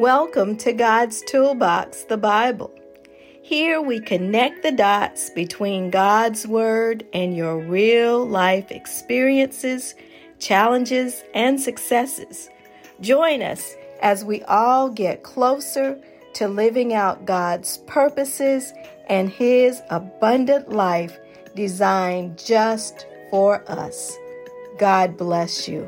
Welcome to God's Toolbox, the Bible. Here we connect the dots between God's Word and your real life experiences, challenges, and successes. Join us as we all get closer to living out God's purposes and His abundant life designed just for us. God bless you.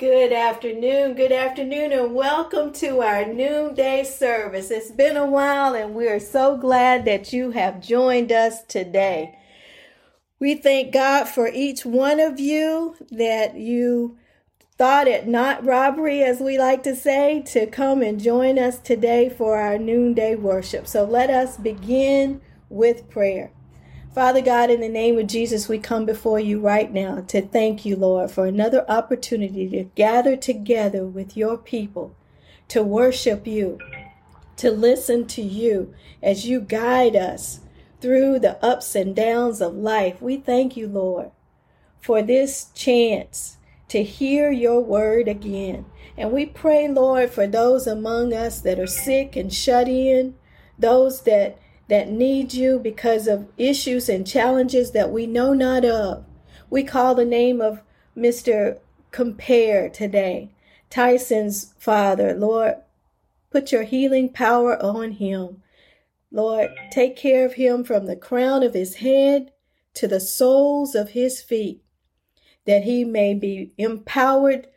Good afternoon, good afternoon, and welcome to our noonday service. It's been a while, and we are so glad that you have joined us today. We thank God for each one of you that you thought it not robbery, as we like to say, to come and join us today for our noonday worship. So let us begin with prayer. Father God, in the name of Jesus, we come before you right now to thank you, Lord, for another opportunity to gather together with your people, to worship you, to listen to you as you guide us through the ups and downs of life. We thank you, Lord, for this chance to hear your word again. And we pray, Lord, for those among us that are sick and shut in, those that that need you because of issues and challenges that we know not of. We call the name of Mr. Compare today, Tyson's father. Lord, put your healing power on him. Lord, take care of him from the crown of his head to the soles of his feet, that he may be empowered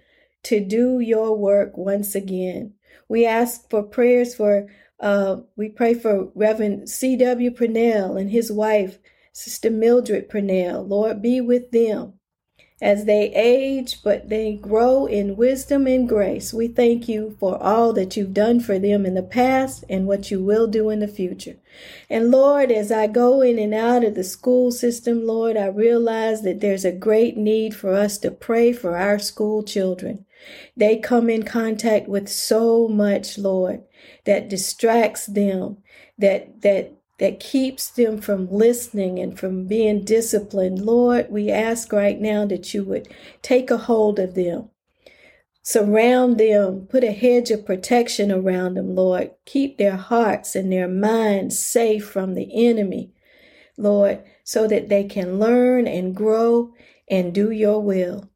to do your work once again. We ask for prayers for uh, we pray for Reverend C.W. Purnell and his wife, Sister Mildred Purnell. Lord, be with them as they age, but they grow in wisdom and grace. We thank you for all that you've done for them in the past and what you will do in the future. And Lord, as I go in and out of the school system, Lord, I realize that there's a great need for us to pray for our school children. They come in contact with so much, Lord that distracts them, that that that keeps them from listening and from being disciplined. Lord, we ask right now that you would take a hold of them. Surround them, put a hedge of protection around them, Lord. Keep their hearts and their minds safe from the enemy, Lord, so that they can learn and grow and do your will.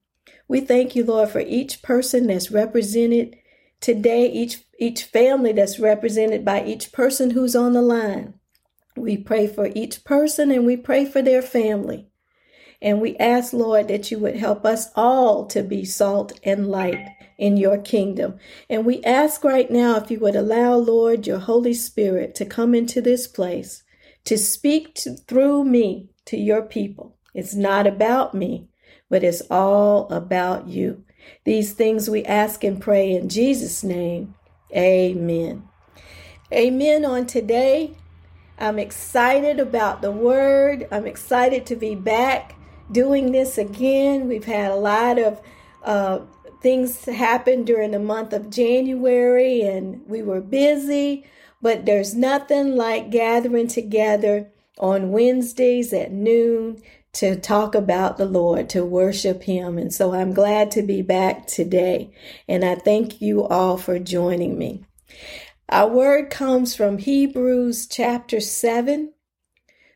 We thank you, Lord, for each person that's represented today, each each family that's represented by each person who's on the line. We pray for each person and we pray for their family. And we ask, Lord, that you would help us all to be salt and light in your kingdom. And we ask right now if you would allow, Lord, your Holy Spirit to come into this place to speak to, through me to your people. It's not about me, but it's all about you. These things we ask and pray in Jesus' name. Amen. Amen on today. I'm excited about the word. I'm excited to be back doing this again. We've had a lot of uh, things happen during the month of January and we were busy, but there's nothing like gathering together on Wednesdays at noon to talk about the Lord, to worship Him. And so I'm glad to be back today. And I thank you all for joining me. Our word comes from Hebrews chapter 7,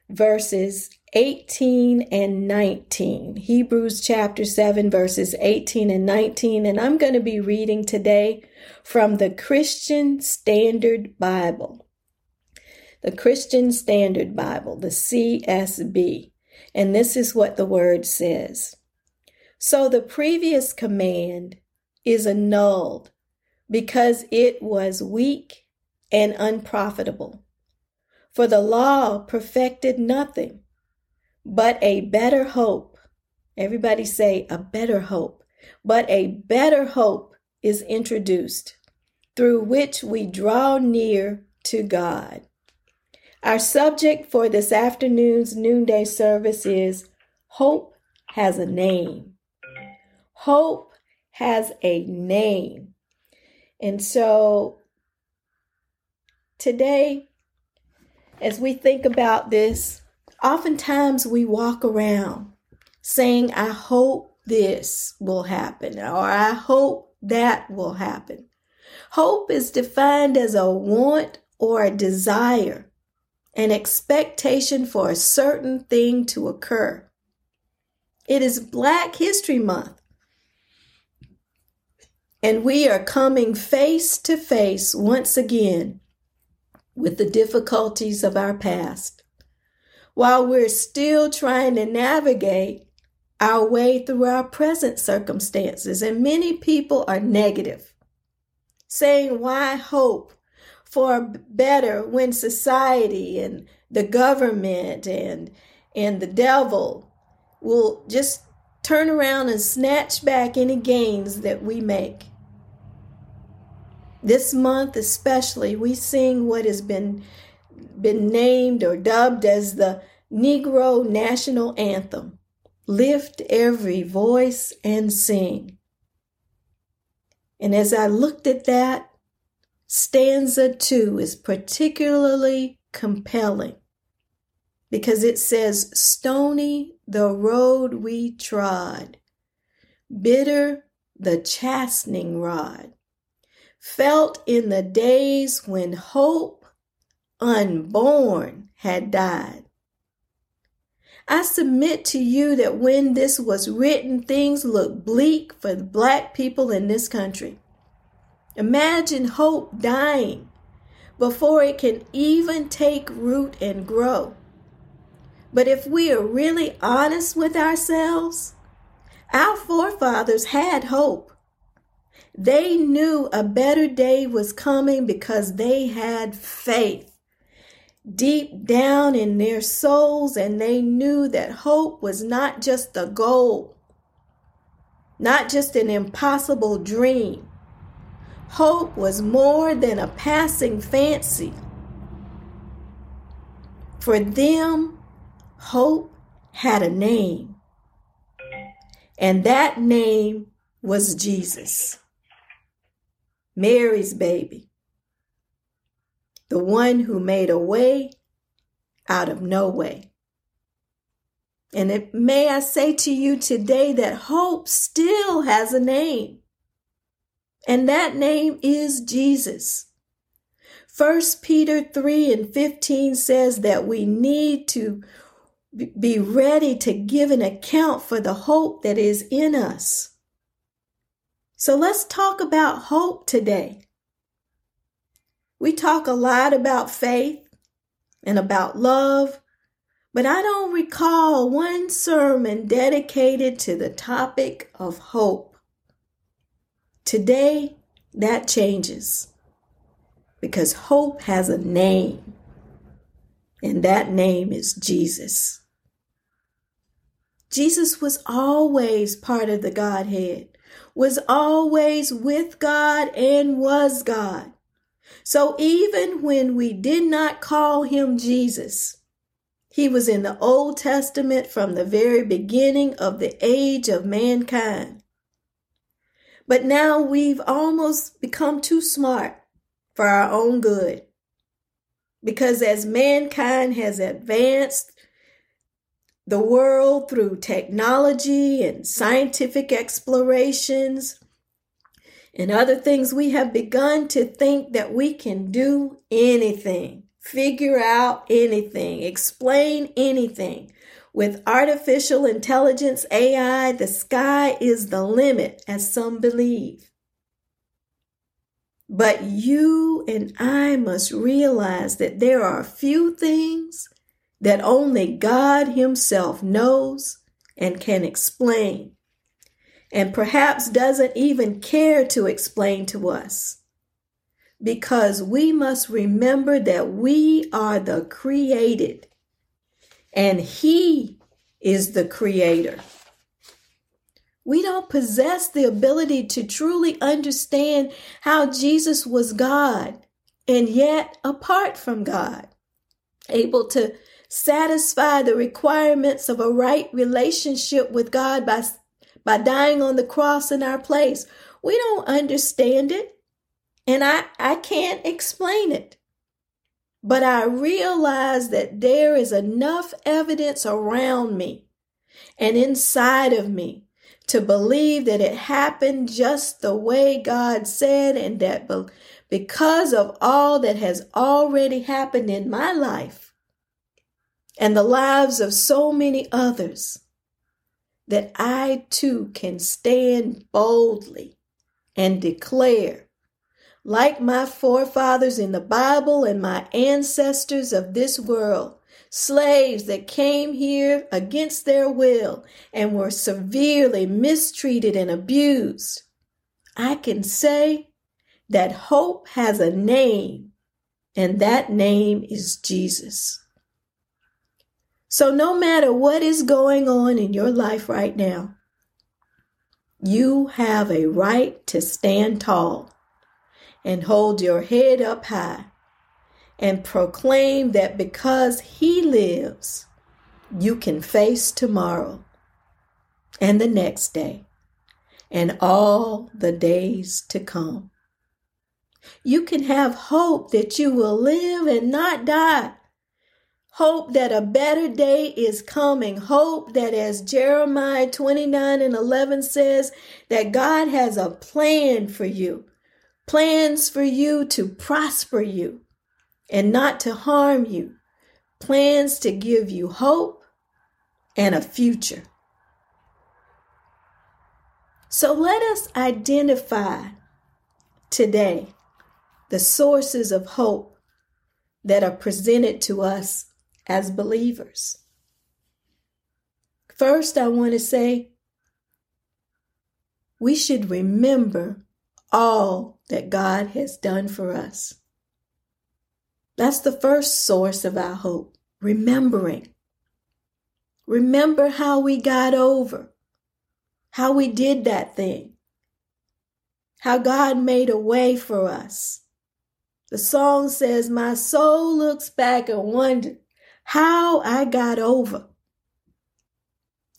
verses 18 and 19. Hebrews chapter 7, verses 18 and 19. And I'm going to be reading today from the Christian Standard Bible. the Christian Standard Bible, the CSB. And this is what the word says. So the previous command is annulled because it was weak and unprofitable. For the law perfected nothing but a better hope. Everybody say a better hope. But a better hope is introduced through which we draw near to God. Our subject for this afternoon's noonday service is Hope has a name. Hope has a name. And so today, as we think about this, oftentimes we walk around saying, I hope this will happen, or I hope that will happen. Hope is defined as a want or a desire, an expectation for a certain thing to occur. It is Black History Month, and we are coming face to face once again with the difficulties of our past, while we're still trying to navigate our way through our present circumstances. And many people are negative, saying, Why hope for better when society and the government and, and the devil will just turn around and snatch back any gains that we make? This month, especially, we sing what has been, been named or dubbed as the Negro National Anthem. Lift every voice and sing. And as I looked at that, stanza two is particularly compelling because it says, Stony the road we trod, bitter the chastening rod felt in the days when hope unborn had died. I submit to you that when this was written, things looked bleak for black people in this country. Imagine hope dying before it can even take root and grow. But if we are really honest with ourselves, our forefathers had hope. They knew a better day was coming because they had faith deep down in their souls, and they knew that hope was not just a goal, not just an impossible dream. Hope was more than a passing fancy. For them, hope had a name, and that name was Jesus. Mary's baby, the one who made a way out of no way. And it, may I say to you today that hope still has a name, and that name is Jesus. 1 Peter 3 and 15 says that we need to be ready to give an account for the hope that is in us. So let's talk about hope today. We talk a lot about faith and about love, but I don't recall one sermon dedicated to the topic of hope. Today, that changes because hope has a name, and that name is Jesus. Jesus was always part of the Godhead was always with God and was God. So even when we did not call him Jesus, he was in the Old Testament from the very beginning of the age of mankind. But now we've almost become too smart for our own good. Because as mankind has advanced the world through technology and scientific explorations and other things, we have begun to think that we can do anything, figure out anything, explain anything. With artificial intelligence, AI, the sky is the limit, as some believe. But you and I must realize that there are few things that only God Himself knows and can explain, and perhaps doesn't even care to explain to us. Because we must remember that we are the created, and He is the creator. We don't possess the ability to truly understand how Jesus was God and yet apart from God, able to satisfy the requirements of a right relationship with God by, by dying on the cross in our place. We don't understand it, and I, I can't explain it. But I realize that there is enough evidence around me and inside of me to believe that it happened just the way God said, and that because of all that has already happened in my life and the lives of so many others, that I too can stand boldly and declare, like my forefathers in the Bible and my ancestors of this world, slaves that came here against their will and were severely mistreated and abused, I can say that hope has a name, and that name is Jesus. So, no matter what is going on in your life right now, you have a right to stand tall and hold your head up high and proclaim that because He lives, you can face tomorrow and the next day and all the days to come. You can have hope that you will live and not die. Hope that a better day is coming. Hope that, as Jeremiah 29 and 11 says, that God has a plan for you, plans for you to prosper you and not to harm you, plans to give you hope and a future. So let us identify today the sources of hope that are presented to us as believers. First, I want to say we should remember all that God has done for us. That's the first source of our hope. Remembering. Remember how we got over, how we did that thing, how God made a way for us. The song says, My soul looks back and wonders how I got over.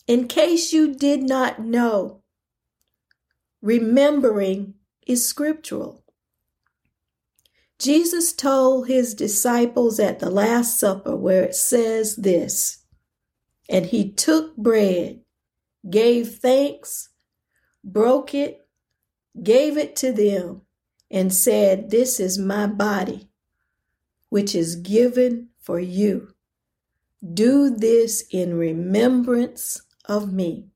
In case you did not know, remembering is scriptural. Jesus told his disciples at the Last Supper, where it says this, and he took bread, gave thanks, broke it, gave it to them, and said, This is my body, which is given for you. Do this in remembrance of me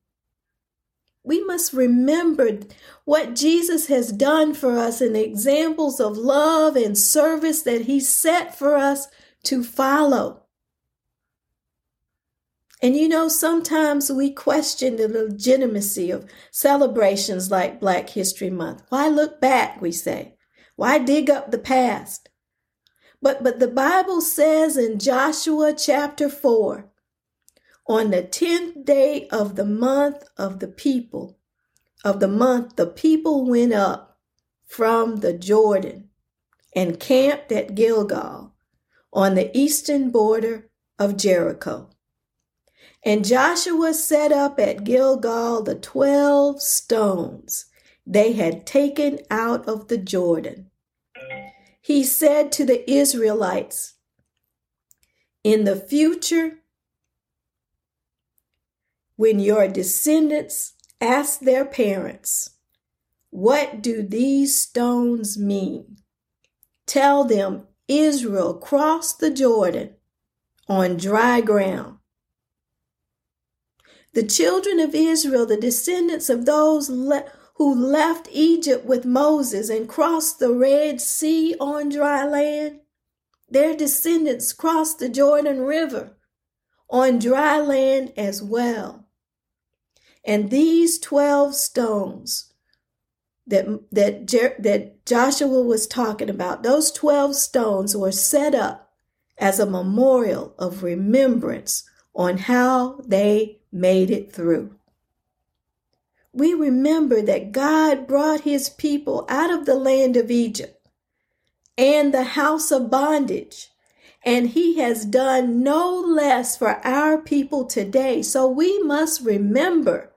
we must remember what Jesus has done for us and examples of love and service that he set for us to follow. And you know, sometimes we question the legitimacy of celebrations like Black History Month. Why look back, we say? Why dig up the past? But, but the Bible says in Joshua chapter 4 on the tenth day of the month of the people, of the month, the people went up from the Jordan and camped at Gilgal on the eastern border of Jericho. And Joshua set up at Gilgal the twelve stones they had taken out of the Jordan. He said to the Israelites, In the future, when your descendants ask their parents, What do these stones mean? Tell them Israel crossed the Jordan on dry ground. The children of Israel, the descendants of those le- who left Egypt with Moses and crossed the Red Sea on dry land, their descendants crossed the Jordan River on dry land as well. And these 12 stones that, that, that Joshua was talking about, those 12 stones were set up as a memorial of remembrance on how they made it through. We remember that God brought his people out of the land of Egypt and the house of bondage. And he has done no less for our people today. So we must remember,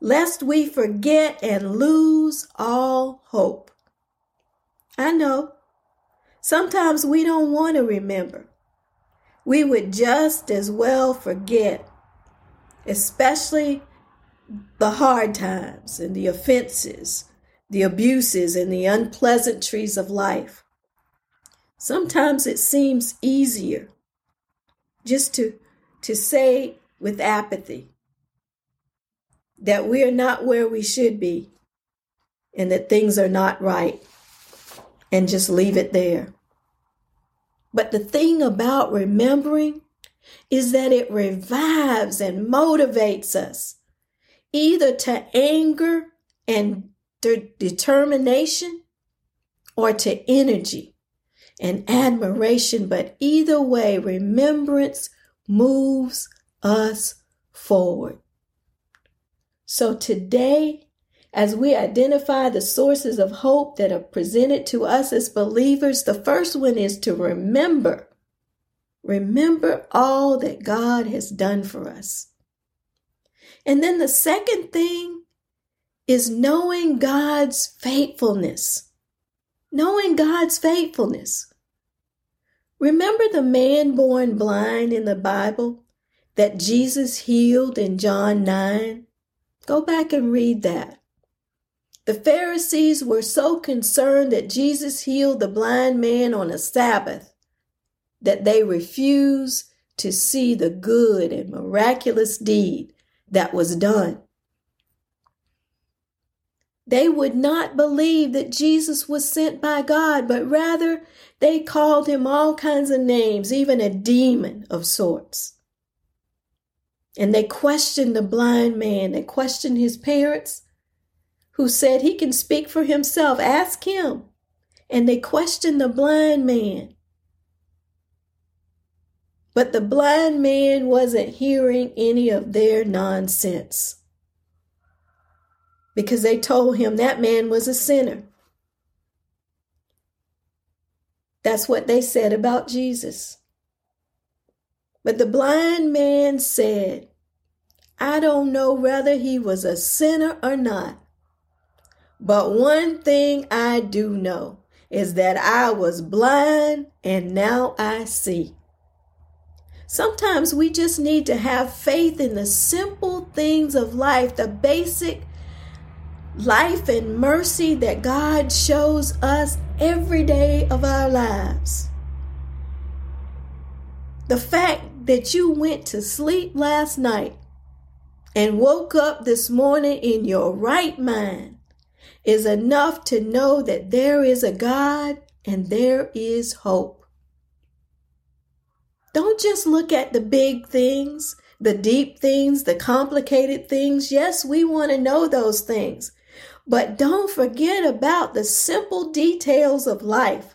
lest we forget and lose all hope. I know sometimes we don't want to remember. We would just as well forget, especially the hard times and the offenses the abuses and the unpleasantries of life. Sometimes it seems easier just to, to say with apathy that we are not where we should be and that things are not right and just leave it there. But the thing about remembering is that it revives and motivates us either to anger and to determination or to energy and admiration, but either way, remembrance moves us forward. So today, as we identify the sources of hope that are presented to us as believers, the first one is to remember. Remember all that God has done for us. And then the second thing is knowing God's faithfulness. Knowing God's faithfulness. Remember the man born blind in the Bible that Jesus healed in John 9? Go back and read that. The Pharisees were so concerned that Jesus healed the blind man on a Sabbath that they refused to see the good and miraculous deed that was done. They would not believe that Jesus was sent by God, but rather they called him all kinds of names, even a demon of sorts. And they questioned the blind man. They questioned his parents, who said he can speak for himself. Ask him. And they questioned the blind man. But the blind man wasn't hearing any of their nonsense because they told him that man was a sinner. That's what they said about Jesus. But the blind man said, I don't know whether he was a sinner or not. But one thing I do know is that I was blind and now I see. Sometimes we just need to have faith in the simple things of life, the basic life and mercy that God shows us every day of our lives. The fact that you went to sleep last night and woke up this morning in your right mind is enough to know that there is a God and there is hope. Don't just look at the big things, the deep things, the complicated things. Yes, we want to know those things. But don't forget about the simple details of life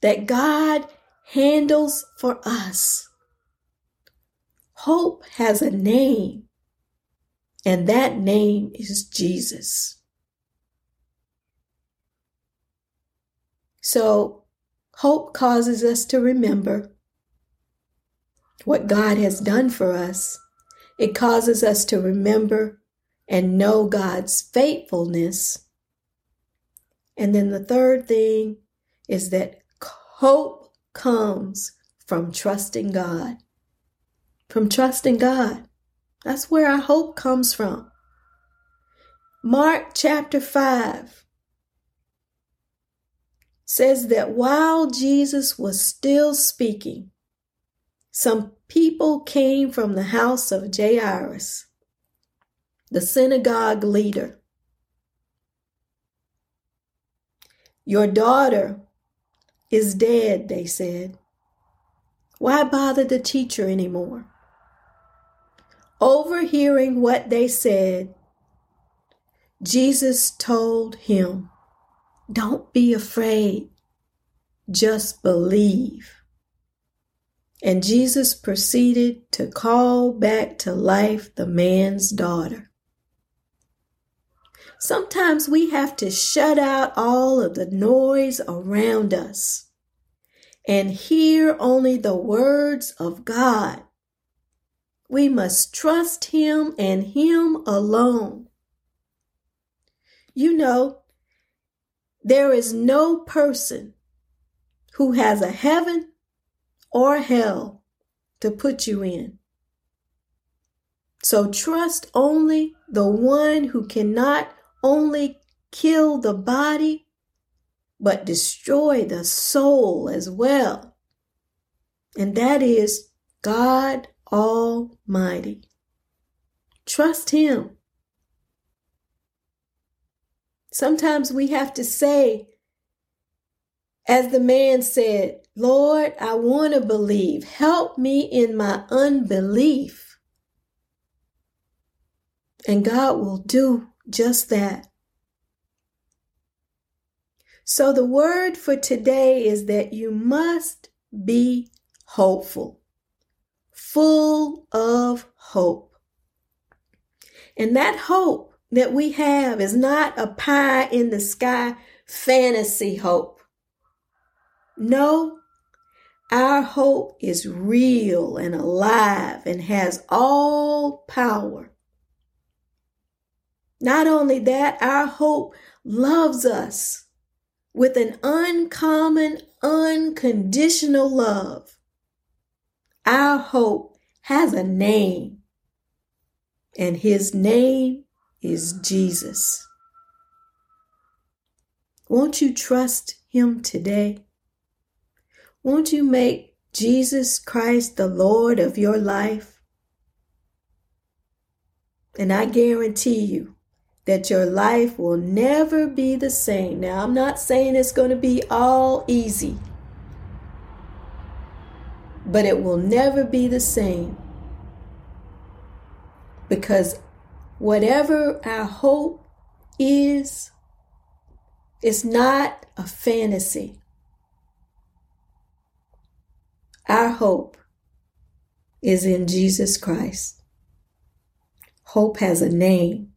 that God handles for us. Hope has a name, and that name is Jesus. So, hope causes us to remember what God has done for us. It causes us to remember and know God's faithfulness. And then the third thing is that hope comes from trusting God. From trusting God. That's where our hope comes from. Mark chapter 5 says that while Jesus was still speaking, some people came from the house of Jairus, the synagogue leader. Your daughter is dead, they said. Why bother the teacher anymore? Overhearing what they said, Jesus told him, Don't be afraid, just believe. And Jesus proceeded to call back to life the man's daughter. Sometimes we have to shut out all of the noise around us and hear only the words of God. We must trust Him and Him alone. You know, there is no person who has a heaven or hell to put you in. So trust only the one who cannot only kill the body, but destroy the soul as well. And that is God Almighty. Trust Him. Sometimes we have to say, as the man said, Lord, I want to believe. Help me in my unbelief. And God will do just that. So the word for today is that you must be hopeful, full of hope. And that hope that we have is not a pie in the sky fantasy hope. No, our hope is real and alive and has all power. Not only that, our hope loves us with an uncommon, unconditional love. Our hope has a name, and his name is Jesus. Won't you trust him today? Won't you make Jesus Christ the Lord of your life? And I guarantee you, that your life will never be the same. Now, I'm not saying it's going to be all easy, but it will never be the same. Because whatever our hope is, it's not a fantasy. Our hope is in Jesus Christ. Hope has a name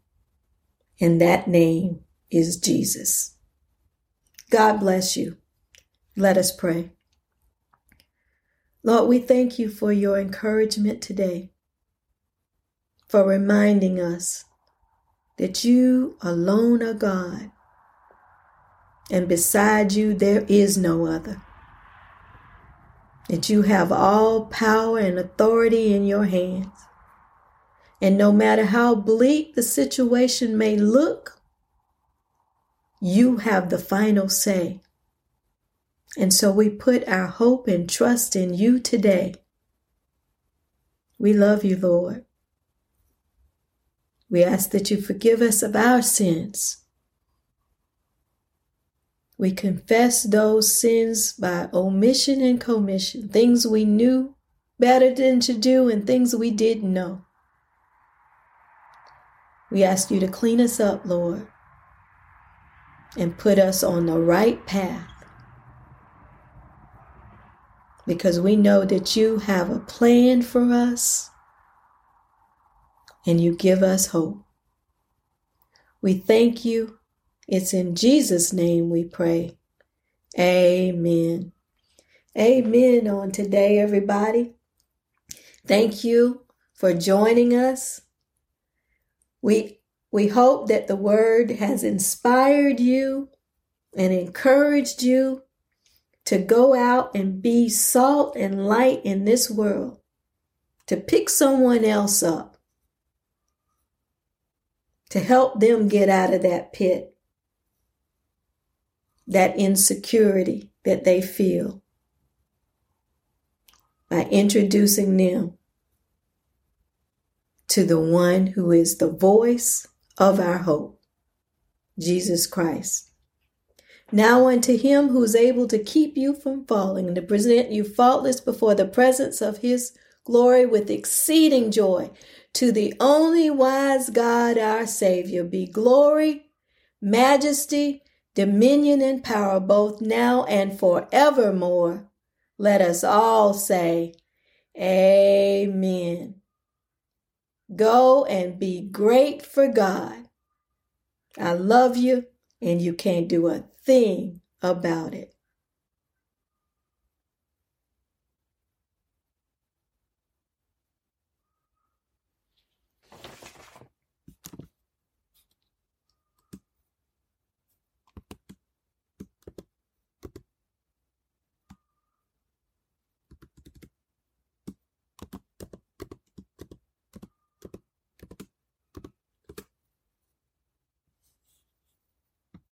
and that name is Jesus. God bless you. Let us pray. Lord, we thank you for your encouragement today, for reminding us that you alone are God, and beside you there is no other. That you have all power and authority in your hands. And no matter how bleak the situation may look, you have the final say. And so we put our hope and trust in you today. We love you, Lord. We ask that you forgive us of our sins. We confess those sins by omission and commission, things we knew better than to do and things we didn't know. We ask you to clean us up, Lord, and put us on the right path. Because we know that you have a plan for us and you give us hope. We thank you. It's in Jesus' name we pray. Amen. Amen on today, everybody. Thank you for joining us. We, we hope that the word has inspired you and encouraged you to go out and be salt and light in this world, to pick someone else up, to help them get out of that pit, that insecurity that they feel by introducing them to the one who is the voice of our hope, Jesus Christ. Now unto him who is able to keep you from falling and to present you faultless before the presence of his glory with exceeding joy. To the only wise God, our Savior, be glory, majesty, dominion, and power both now and forevermore. Let us all say, Amen. Go and be great for God. I love you, and you can't do a thing about it.